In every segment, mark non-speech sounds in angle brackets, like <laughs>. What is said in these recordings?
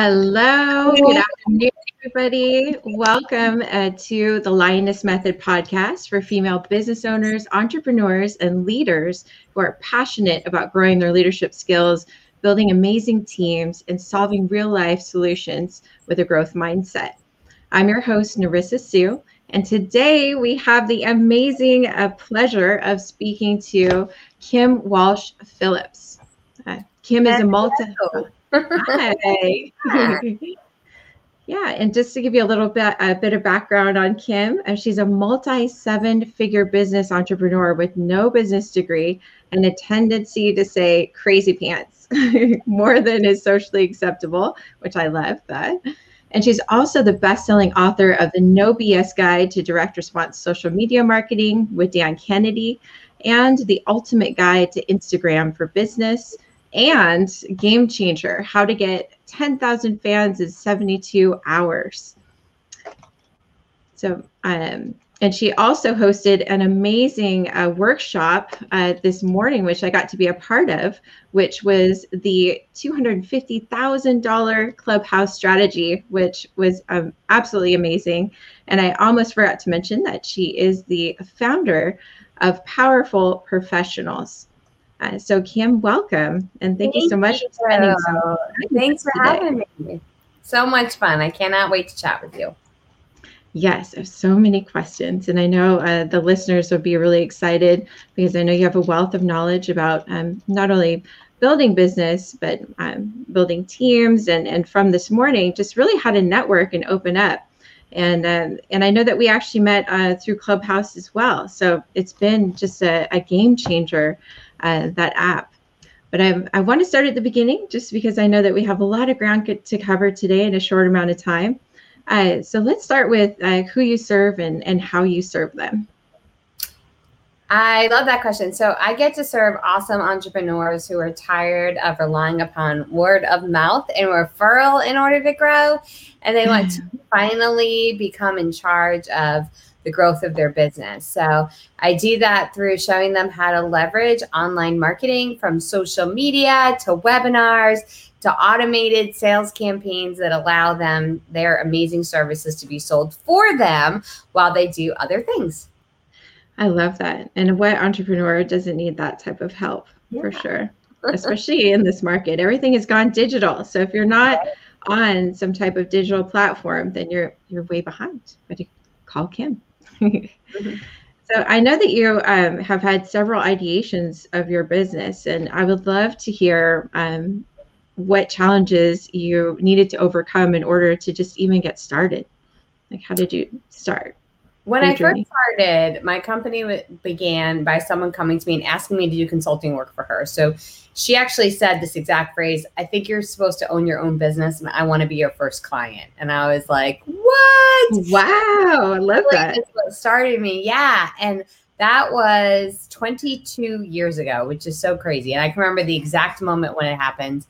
Hello, good afternoon, everybody. Welcome uh, to the Lioness Method podcast for female business owners, entrepreneurs, and leaders who are passionate about growing their leadership skills, building amazing teams, and solving real life solutions with a growth mindset. I'm your host, Narissa Sue, and today we have the amazing uh, pleasure of speaking to Kim Walsh Phillips. Uh, Kim is a multi. Hi. <laughs> yeah, and just to give you a little bit a bit of background on Kim, uh, she's a multi seven-figure business entrepreneur with no business degree and a tendency to say crazy pants <laughs> more than is socially acceptable, which I love that. And she's also the best-selling author of the No BS Guide to Direct Response Social Media Marketing with Dan Kennedy and the Ultimate Guide to Instagram for Business and Game Changer How to Get 10,000 Fans in 72 Hours. So, um, and she also hosted an amazing uh, workshop uh, this morning, which I got to be a part of, which was the $250,000 clubhouse strategy, which was um, absolutely amazing. And I almost forgot to mention that she is the founder of Powerful Professionals. Uh, so, Kim, welcome. And thank, thank you so much you. for spending some Thanks for today. having me. So much fun. I cannot wait to chat with you. Yes, I have so many questions. And I know uh, the listeners will be really excited because I know you have a wealth of knowledge about um, not only building business, but um, building teams. And, and from this morning, just really how to network and open up. And, um, and I know that we actually met uh, through Clubhouse as well. So it's been just a, a game changer uh, that app. But I, I want to start at the beginning just because I know that we have a lot of ground to cover today in a short amount of time. Uh, so let's start with uh, who you serve and, and how you serve them. I love that question. So I get to serve awesome entrepreneurs who are tired of relying upon word of mouth and referral in order to grow. And they want to <laughs> finally become in charge of the growth of their business. So I do that through showing them how to leverage online marketing from social media to webinars to automated sales campaigns that allow them their amazing services to be sold for them while they do other things. I love that. And what entrepreneur doesn't need that type of help yeah. for sure, <laughs> especially in this market? Everything has gone digital. So if you're not on some type of digital platform, then you're you're way behind. But call Kim. <laughs> So I know that you um, have had several ideations of your business, and I would love to hear um, what challenges you needed to overcome in order to just even get started. Like, how did you start? When I journey? first started, my company w- began by someone coming to me and asking me to do consulting work for her. So she actually said this exact phrase I think you're supposed to own your own business and I want to be your first client. And I was like, what? Wow, I love that. That's what started me. Yeah. And that was 22 years ago, which is so crazy. And I can remember the exact moment when it happened.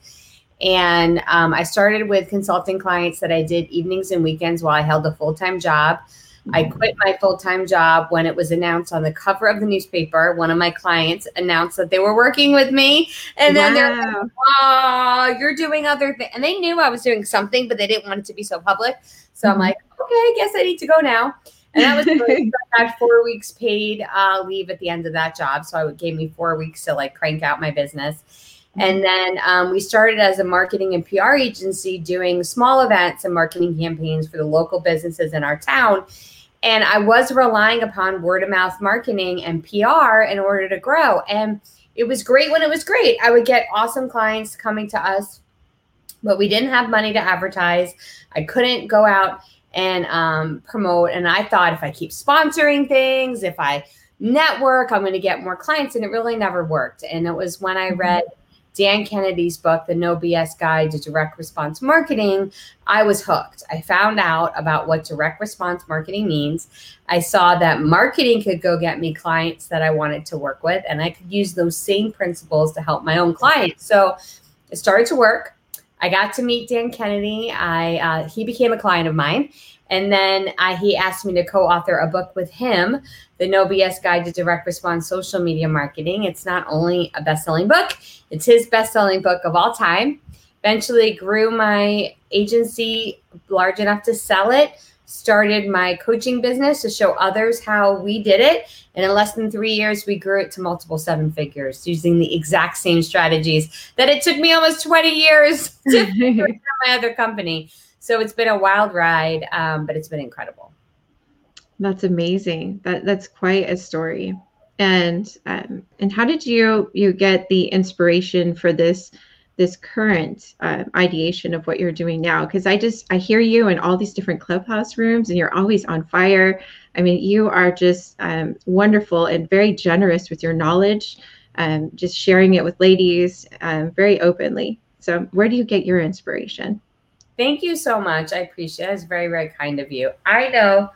And um, I started with consulting clients that I did evenings and weekends while I held a full time job. I mm-hmm. quit my full time job when it was announced on the cover of the newspaper. One of my clients announced that they were working with me. And then wow. they're like, oh, you're doing other things. And they knew I was doing something, but they didn't want it to be so public. So mm-hmm. I'm like, okay, I guess I need to go now. And that was <laughs> great. I had four weeks paid uh, leave at the end of that job. So it gave me four weeks to like crank out my business. And then um, we started as a marketing and PR agency doing small events and marketing campaigns for the local businesses in our town. And I was relying upon word of mouth marketing and PR in order to grow. And it was great when it was great. I would get awesome clients coming to us, but we didn't have money to advertise. I couldn't go out and um, promote. And I thought if I keep sponsoring things, if I network, I'm going to get more clients. And it really never worked. And it was when I mm-hmm. read Dan Kennedy's book, The No BS Guide to Direct Response Marketing, I was hooked. I found out about what direct response marketing means. I saw that marketing could go get me clients that I wanted to work with, and I could use those same principles to help my own clients. So it started to work. I got to meet Dan Kennedy. I uh, he became a client of mine, and then uh, he asked me to co-author a book with him, The No BS Guide to Direct Response Social Media Marketing. It's not only a best-selling book; it's his best-selling book of all time. eventually grew my agency large enough to sell it started my coaching business to show others how we did it. And in less than three years, we grew it to multiple seven figures using the exact same strategies that it took me almost 20 years to <laughs> my other company. So it's been a wild ride, um, but it's been incredible. That's amazing. That that's quite a story. And um, and how did you you get the inspiration for this this current uh, ideation of what you're doing now? Because i just i hear you in all these different clubhouse rooms and you're always on fire. I mean you are just um, wonderful and very generous with your knowledge um, just sharing it with ladies um, very openly. So where do you get your inspiration? Thank you so much. I appreciate it. It's very very kind of you. I know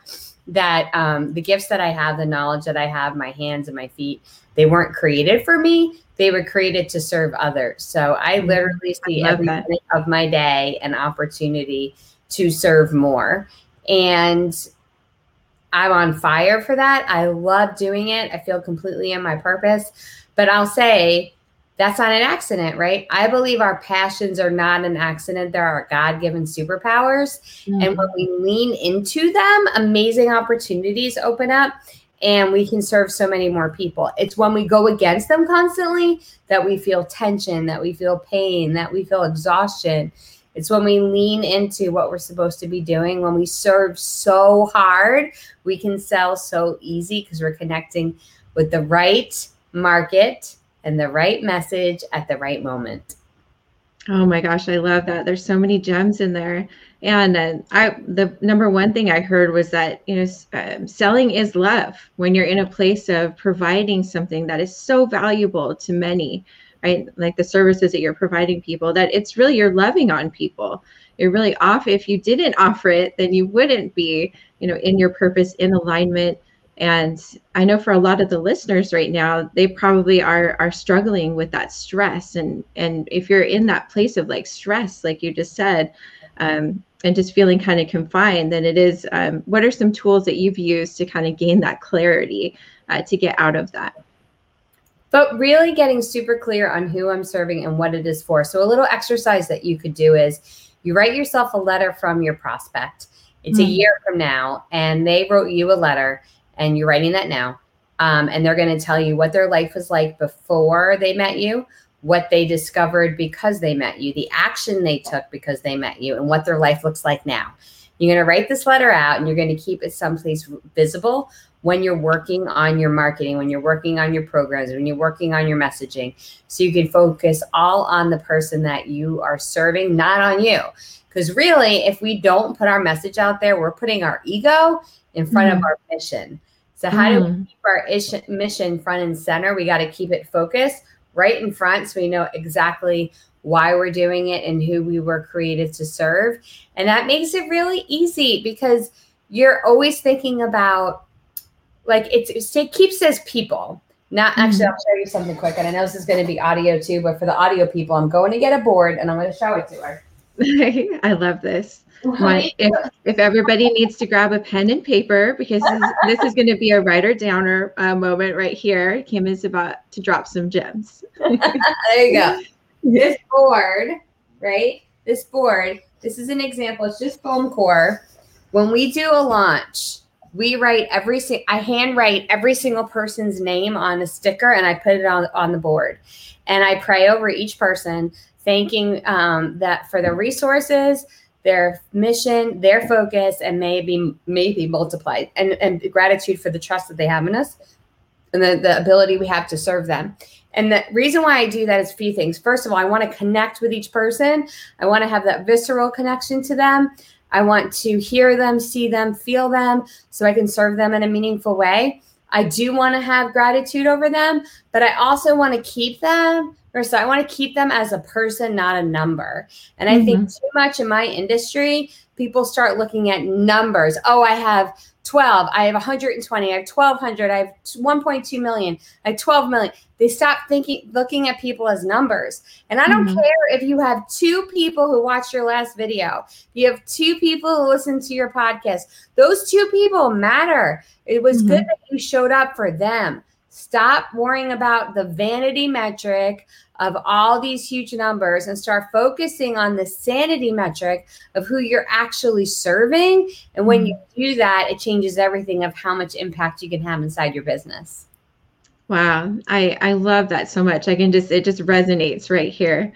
that um, the gifts that i have the knowledge that i have my hands and my feet they weren't created for me they were created to serve others. So I mm-hmm. literally see every that. minute of my day an opportunity to serve more. And I'm on fire for that. I love doing it. I feel completely in my purpose. But I'll say that's not an accident, right? I believe our passions are not an accident. They're our God given superpowers. Mm-hmm. And when we lean into them, amazing opportunities open up and we can serve so many more people. It's when we go against them constantly that we feel tension, that we feel pain, that we feel exhaustion. It's when we lean into what we're supposed to be doing. When we serve so hard, we can sell so easy because we're connecting with the right market and the right message at the right moment. Oh my gosh, I love that. There's so many gems in there. And uh, I, the number one thing I heard was that you know, um, selling is love. When you're in a place of providing something that is so valuable to many, right? Like the services that you're providing people, that it's really you're loving on people. You're really off. If you didn't offer it, then you wouldn't be, you know, in your purpose, in alignment and i know for a lot of the listeners right now they probably are are struggling with that stress. And and if you're in that place of like stress like you just said um, and just feeling kind of confined then it is um, what are some tools that you've used to kind of gain that clarity uh, to get out of that? But really getting super clear on who i'm serving and what it is for. So a little exercise that you could do is you write yourself a letter from your prospect. It's mm-hmm. a year from now and they wrote you a letter and you're writing that now. Um, and they're going to tell you what their life was like before they met you, what they discovered because they met you, the action they took because they met you, and what their life looks like now. You're going to write this letter out and you're going to keep it someplace visible when you're working on your marketing, when you're working on your programs, when you're working on your messaging. So you can focus all on the person that you are serving, not on you. Because really, if we don't put our message out there, we're putting our ego in front mm. of our mission. So how mm. do we mm. keep our ish- mission front and center? We got to keep it focused right in front so we know exactly why we're doing it and who we were created to serve. And that makes it really easy because you're always thinking about like it's it keeps as people. Not actually, mm. I'll show you something quick. And I know this is going to be audio too, but for the audio people, I'm going to get a board and I'm going to show it to her. <laughs> I love this. if, if everybody needs to grab a pen and paper, because this is, this is going to be a writer downer uh, moment right here. Kim is about to drop some gems. <laughs> there you go. This board, right? This board, this is an example. It's just foam core. When we do a launch, we write every I hand write every single person's name on a sticker and I put it on on the board. And I pray over each person, thanking um, that for their resources, their mission, their focus, and maybe maybe multiplied, and and gratitude for the trust that they have in us, and the, the ability we have to serve them. And the reason why I do that is a few things. First of all, I want to connect with each person. I want to have that visceral connection to them. I want to hear them, see them, feel them, so I can serve them in a meaningful way. I do want to have gratitude over them, but I also want to keep them or so I want to keep them as a person, not a number. And I mm-hmm. think too much in my industry, people start looking at numbers. Oh, I have 12, I have 120, I have 1200, I have 1.2 million, I have 12 million. They stop thinking, looking at people as numbers. And I don't mm-hmm. care if you have two people who watched your last video, you have two people who listen to your podcast. Those two people matter. It was mm-hmm. good that you showed up for them. Stop worrying about the vanity metric of all these huge numbers and start focusing on the sanity metric of who you're actually serving. And when you mm-hmm. do that, it changes everything of how much impact you can have inside your business. Wow, I I love that so much. I can just it just resonates right here.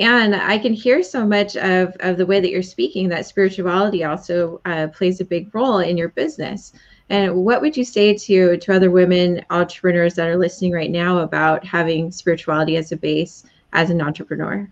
And I can hear so much of, of the way that you're speaking that spirituality also uh, plays a big role in your business. And what would you say to to other women entrepreneurs that are listening right now about having spirituality as a base as an entrepreneur?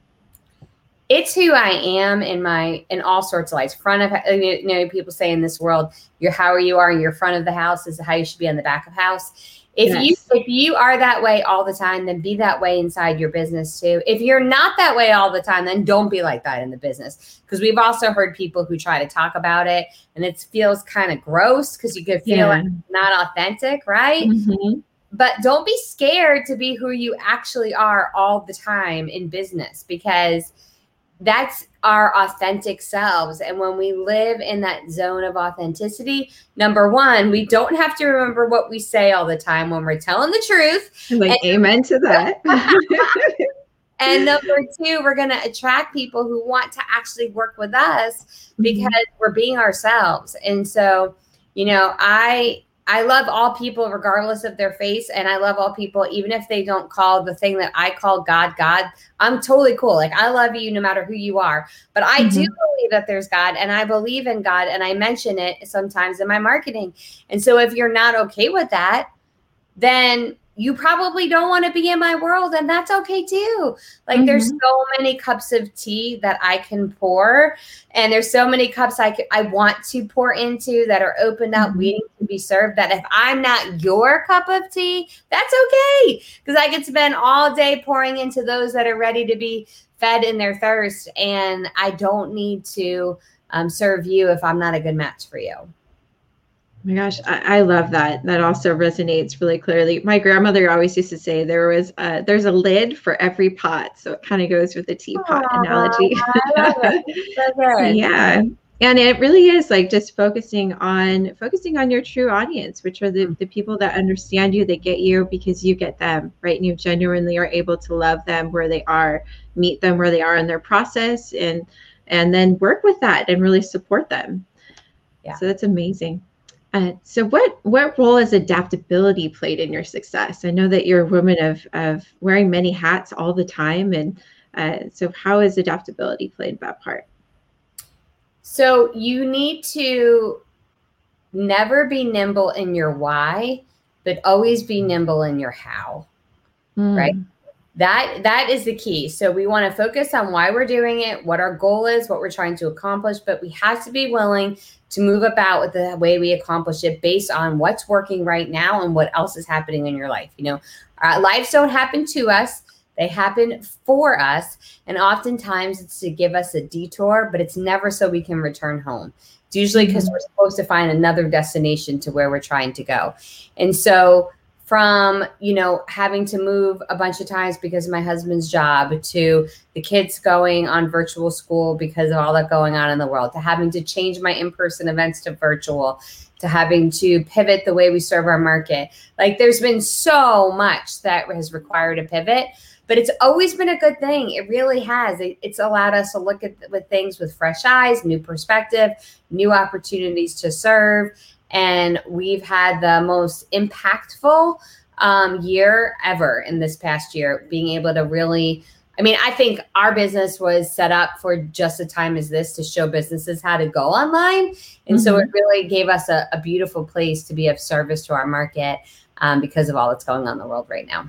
It's who I am in my in all sorts of lives. Front of you know people say in this world, you're how you are in your front of the house is how you should be on the back of house. If yes. you if you are that way all the time, then be that way inside your business too. If you're not that way all the time, then don't be like that in the business. Because we've also heard people who try to talk about it and it feels kind of gross because you could feel yeah. like not authentic, right? Mm-hmm. But don't be scared to be who you actually are all the time in business because that's our authentic selves. And when we live in that zone of authenticity, number one, we don't have to remember what we say all the time when we're telling the truth. Like, and- amen to that. <laughs> and <laughs> number two, we're going to attract people who want to actually work with us mm-hmm. because mm-hmm. we're being ourselves. And so, you know, I I love all people regardless of their face. And I love all people, even if they don't call the thing that I call God, God. I'm totally cool. Like I love you no matter who you are. But I mm-hmm. do believe that there's God and I believe in God and I mention it sometimes in my marketing. And so if you're not okay with that, then you probably don't want to be in my world and that's okay too like mm-hmm. there's so many cups of tea that i can pour and there's so many cups i I want to pour into that are opened up mm-hmm. waiting to be served that if i'm not your cup of tea that's okay because i can spend all day pouring into those that are ready to be fed in their thirst and i don't need to um, serve you if i'm not a good match for you my gosh, I, I, love that. That also resonates really clearly. My grandmother always used to say there was a, there's a lid for every pot, so it kind of goes with the teapot Aww, analogy. <laughs> yeah, and it really is like just focusing on focusing on your true audience, which are the the people that understand you, they get you because you get them, right? And you genuinely are able to love them where they are, meet them where they are in their process, and and then work with that and really support them. Yeah. So that's amazing. Uh, so what what role has adaptability played in your success? I know that you're a woman of of wearing many hats all the time, and uh, so how has adaptability played that part? So you need to never be nimble in your why, but always be nimble in your how. Mm. Right that that is the key. So we want to focus on why we're doing it what our goal is what we're trying to accomplish but we have to be willing to move about with the way we accomplish it based on what's working right now and what else is happening in your life you know? Uh, lives don't happen to us. They happen for us. And oftentimes it's to give us a detour but it's never so we can return home. It's usually because mm-hmm. we're supposed to find another destination to where we're trying to go. And so from you know having to move a bunch of times because of my husband's job to the kids going on virtual school because of all that going on in the world to having to change my in-person events to virtual to having to pivot the way we serve our market. Like there's been so much that has required a pivot but it's always been a good thing. It really has. It, it's allowed us to look at with things with fresh eyes new perspective new opportunities to serve and we've had the most impactful um, year ever in this past year, being able to really. I mean, I think our business was set up for just a time as this to show businesses how to go online. And mm-hmm. so it really gave us a, a, beautiful place to be of service to our market um, because of all that's going on in the world right now.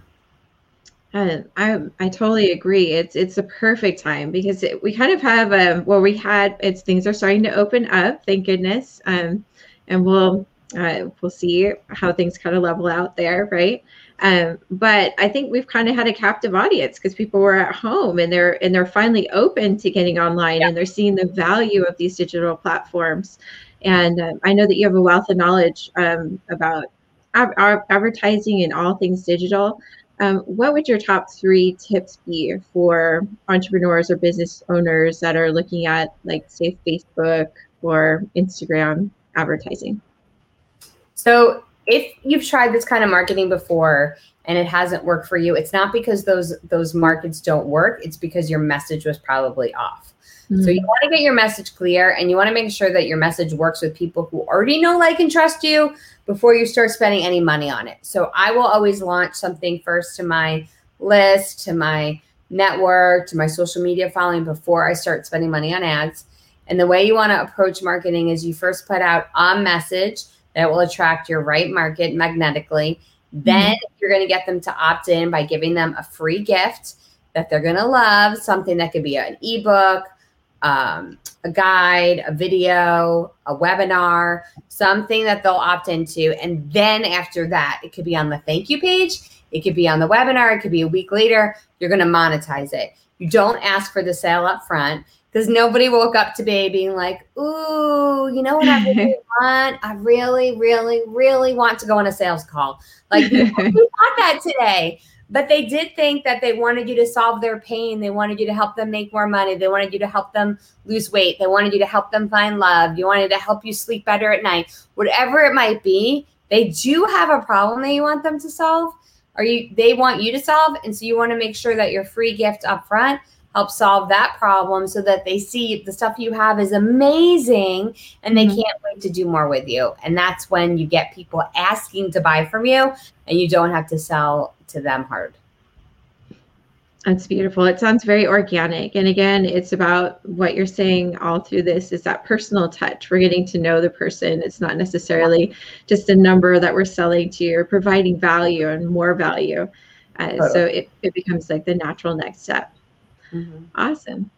And I I totally agree. It's it's a perfect time because it, we kind of have um well we had it's things are starting to open up, thank goodness. Um, and we'll uh, we'll see how things kind of level out there, right? Um, but I think we've kind of had a captive audience because people were at home and they're and they're finally open to getting online yeah. and they're seeing the value of these digital platforms. And uh, I know that you have a wealth of knowledge um, about ad- advertising and all things digital. Um, what would your top three tips be for entrepreneurs or business owners that are looking at, like, say, Facebook or Instagram advertising? So if you've tried this kind of marketing before and it hasn't worked for you, it's not because those those markets don't work. It's because your message was probably off. Mm-hmm. So you want to get your message clear and you want to make sure that your message works with people who already know, like, and trust you before you start spending any money on it. So I will always launch something first to my list, to my network, to my social media following before I start spending money on ads. And the way you want to approach marketing is you first put out a message that will attract your right market magnetically. Then mm-hmm. you're going to get them to opt in by giving them a free gift that they're going to love, something that could be an ebook, um, a guide, a video, a webinar, something that they'll opt into. And then after that, it could be on the thank you page, it could be on the webinar, it could be a week later. You're going to monetize it. You don't ask for the sale up front because nobody woke up today being like, ooh, you know what I really <laughs> want? I really, really, really want to go on a sales call. Like, we <laughs> thought that today. But they did think that they wanted you to solve their pain. They wanted you to help them make more money. They wanted you to help them lose weight. They wanted you to help them find love. You wanted to help you sleep better at night. Whatever it might be, they do have a problem that you want them to solve. Or you they want you to solve. And so you want to make sure that your free gift up front help solve that problem so that they see the stuff you have is amazing and they mm-hmm. can't wait to do more with you. And that's when you get people asking to buy from you and you don't have to sell to them hard. That's beautiful. It sounds very organic. And again, it's about what you're saying all through this is that personal touch. We're getting to know the person. It's not necessarily just a number that we're selling to you or providing value and more value. Uh, so it, it becomes like the natural next step. Mm-hmm. Awesome.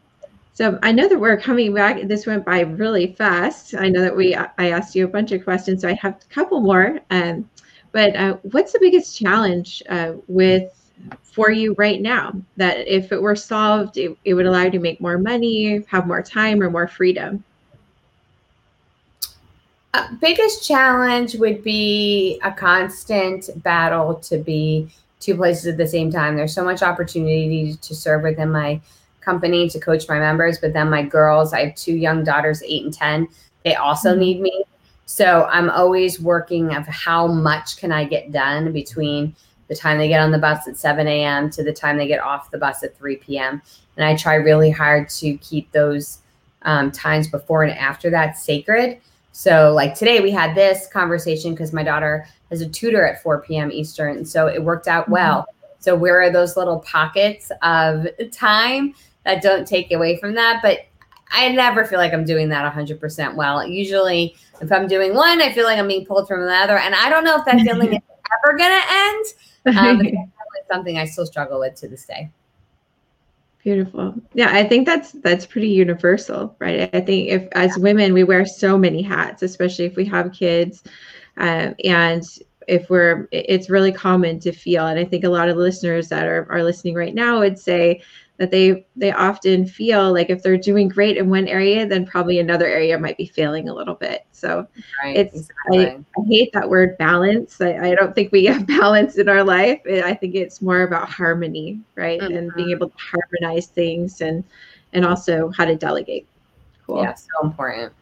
So I know that we're coming back. This went by really fast. I know that we I asked you a bunch of questions, so I have a couple more. Um, but uh, what's the biggest challenge uh, with for you right now? That if it were solved, it, it would allow you to make more money, have more time, or more freedom. Uh, biggest challenge would be a constant battle to be two places at the same time. There's so much opportunity to serve within my company to coach my members, but then my girls, I have two young daughters, eight and 10, they also mm-hmm. need me. So I'm always working of how much can I get done between the time they get on the bus at 7 a.m. to the time they get off the bus at 3 p.m. And I try really hard to keep those um, times before and after that sacred. So, like today, we had this conversation because my daughter has a tutor at 4 p.m. Eastern. So it worked out mm-hmm. well. So where are those little pockets of <laughs> time that don't take away from that? But I never feel like I'm doing that 100% well. Usually, if I'm doing one, I feel like I'm being pulled from the other. And I don't know if that feeling is <laughs> ever going to end. <laughs> Um, but something I still struggle with to this day. Beautiful. Yeah, I think that's that's pretty universal, right? I think if as women we wear so many hats, especially if we have kids, um, and if we're, it's really common to feel, and I think a lot of the listeners that are, are listening right now would say that they they often feel like if they're doing great in one area, then probably another area might be failing a little bit. So right, it's exactly. I, I, hate that word balance. I, I don't think we have <laughs> balance in our life. I think it's more about harmony, right, mm-hmm. and being able to harmonize things and and also how to delegate. Cool. Yeah, so important.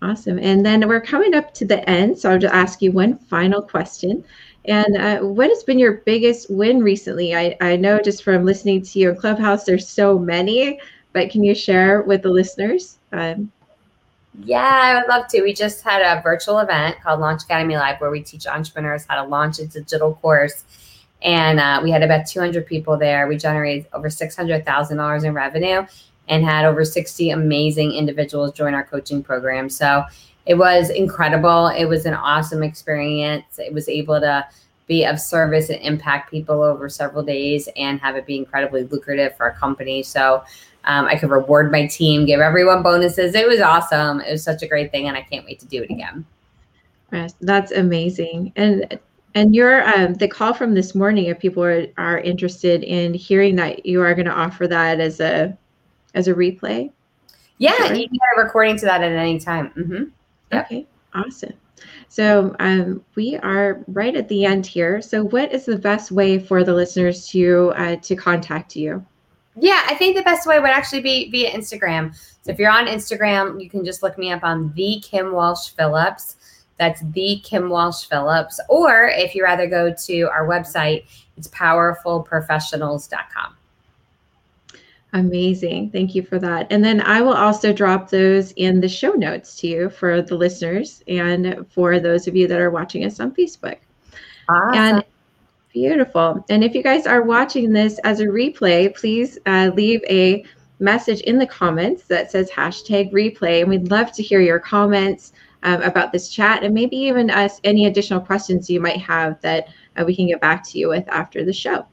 Awesome. And then we're coming up to the end. So I'll just ask you one final question. And uh, what has been your biggest win recently? I, I know just from listening to you in Clubhouse, there's so many, but can you share with the listeners? Um, yeah, I would love to. We just had a virtual event called Launch Academy Live where we teach entrepreneurs how to launch a digital course. And uh, we had about 200 people there. We generated over $600,000 in revenue and had over 60 amazing individuals join our coaching program. So it was incredible. It was an awesome experience. It was able to be of service and impact people over several days and have it be incredibly lucrative for our company. So um, I could reward my team, give everyone bonuses. It was awesome. It was such a great thing, and I can't wait to do it again. Yes, that's amazing. And and your um, the call from this morning, if people are, are interested in hearing that you are going to offer that as a as a replay? Yeah, you can get a recording to that at any time. Mm-hmm. Yep. Okay, awesome. So um, we are right at the end here. So, what is the best way for the listeners to uh, to contact you? Yeah, I think the best way would actually be via Instagram. So if you're on Instagram, you can just look me up on the Kim Walsh Phillips. That's the Kim Walsh Phillips. Or if you rather go to our website, it's powerfulprofessionals.com. Amazing. Thank you for that. And then I will also drop those in the show notes to you for the listeners and for those of you that are watching us on Facebook. Awesome. And beautiful. And if you guys are watching this as a replay, please uh, leave a message in the comments that says hashtag replay. And we'd love to hear your comments um, about this chat and maybe even us any additional questions you might have that uh, we can get back to you with after the show.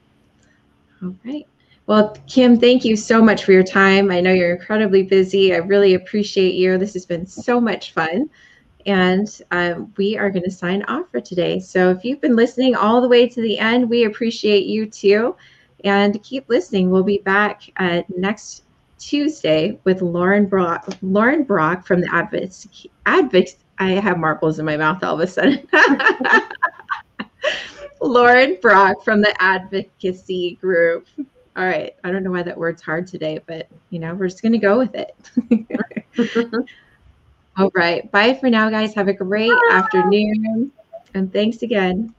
All right. Well, Kim, thank you so much for your time. I know you're incredibly busy. I really appreciate you. This has been so much fun. And um, we are going to sign off for today. So if you've been listening all the way to the end, we appreciate you too. And keep listening. We'll be back uh, next Tuesday with Lauren Brock. Lauren Brock from the Advocacy. Advoc- I have marbles in my mouth all of a sudden. <laughs> Lauren Brock from the Advocacy Group. All right. I don't know why that word's hard today, but you know, we're just going to go with it. <laughs> All right. Bye for now, guys. Have a great Bye. afternoon. And thanks again.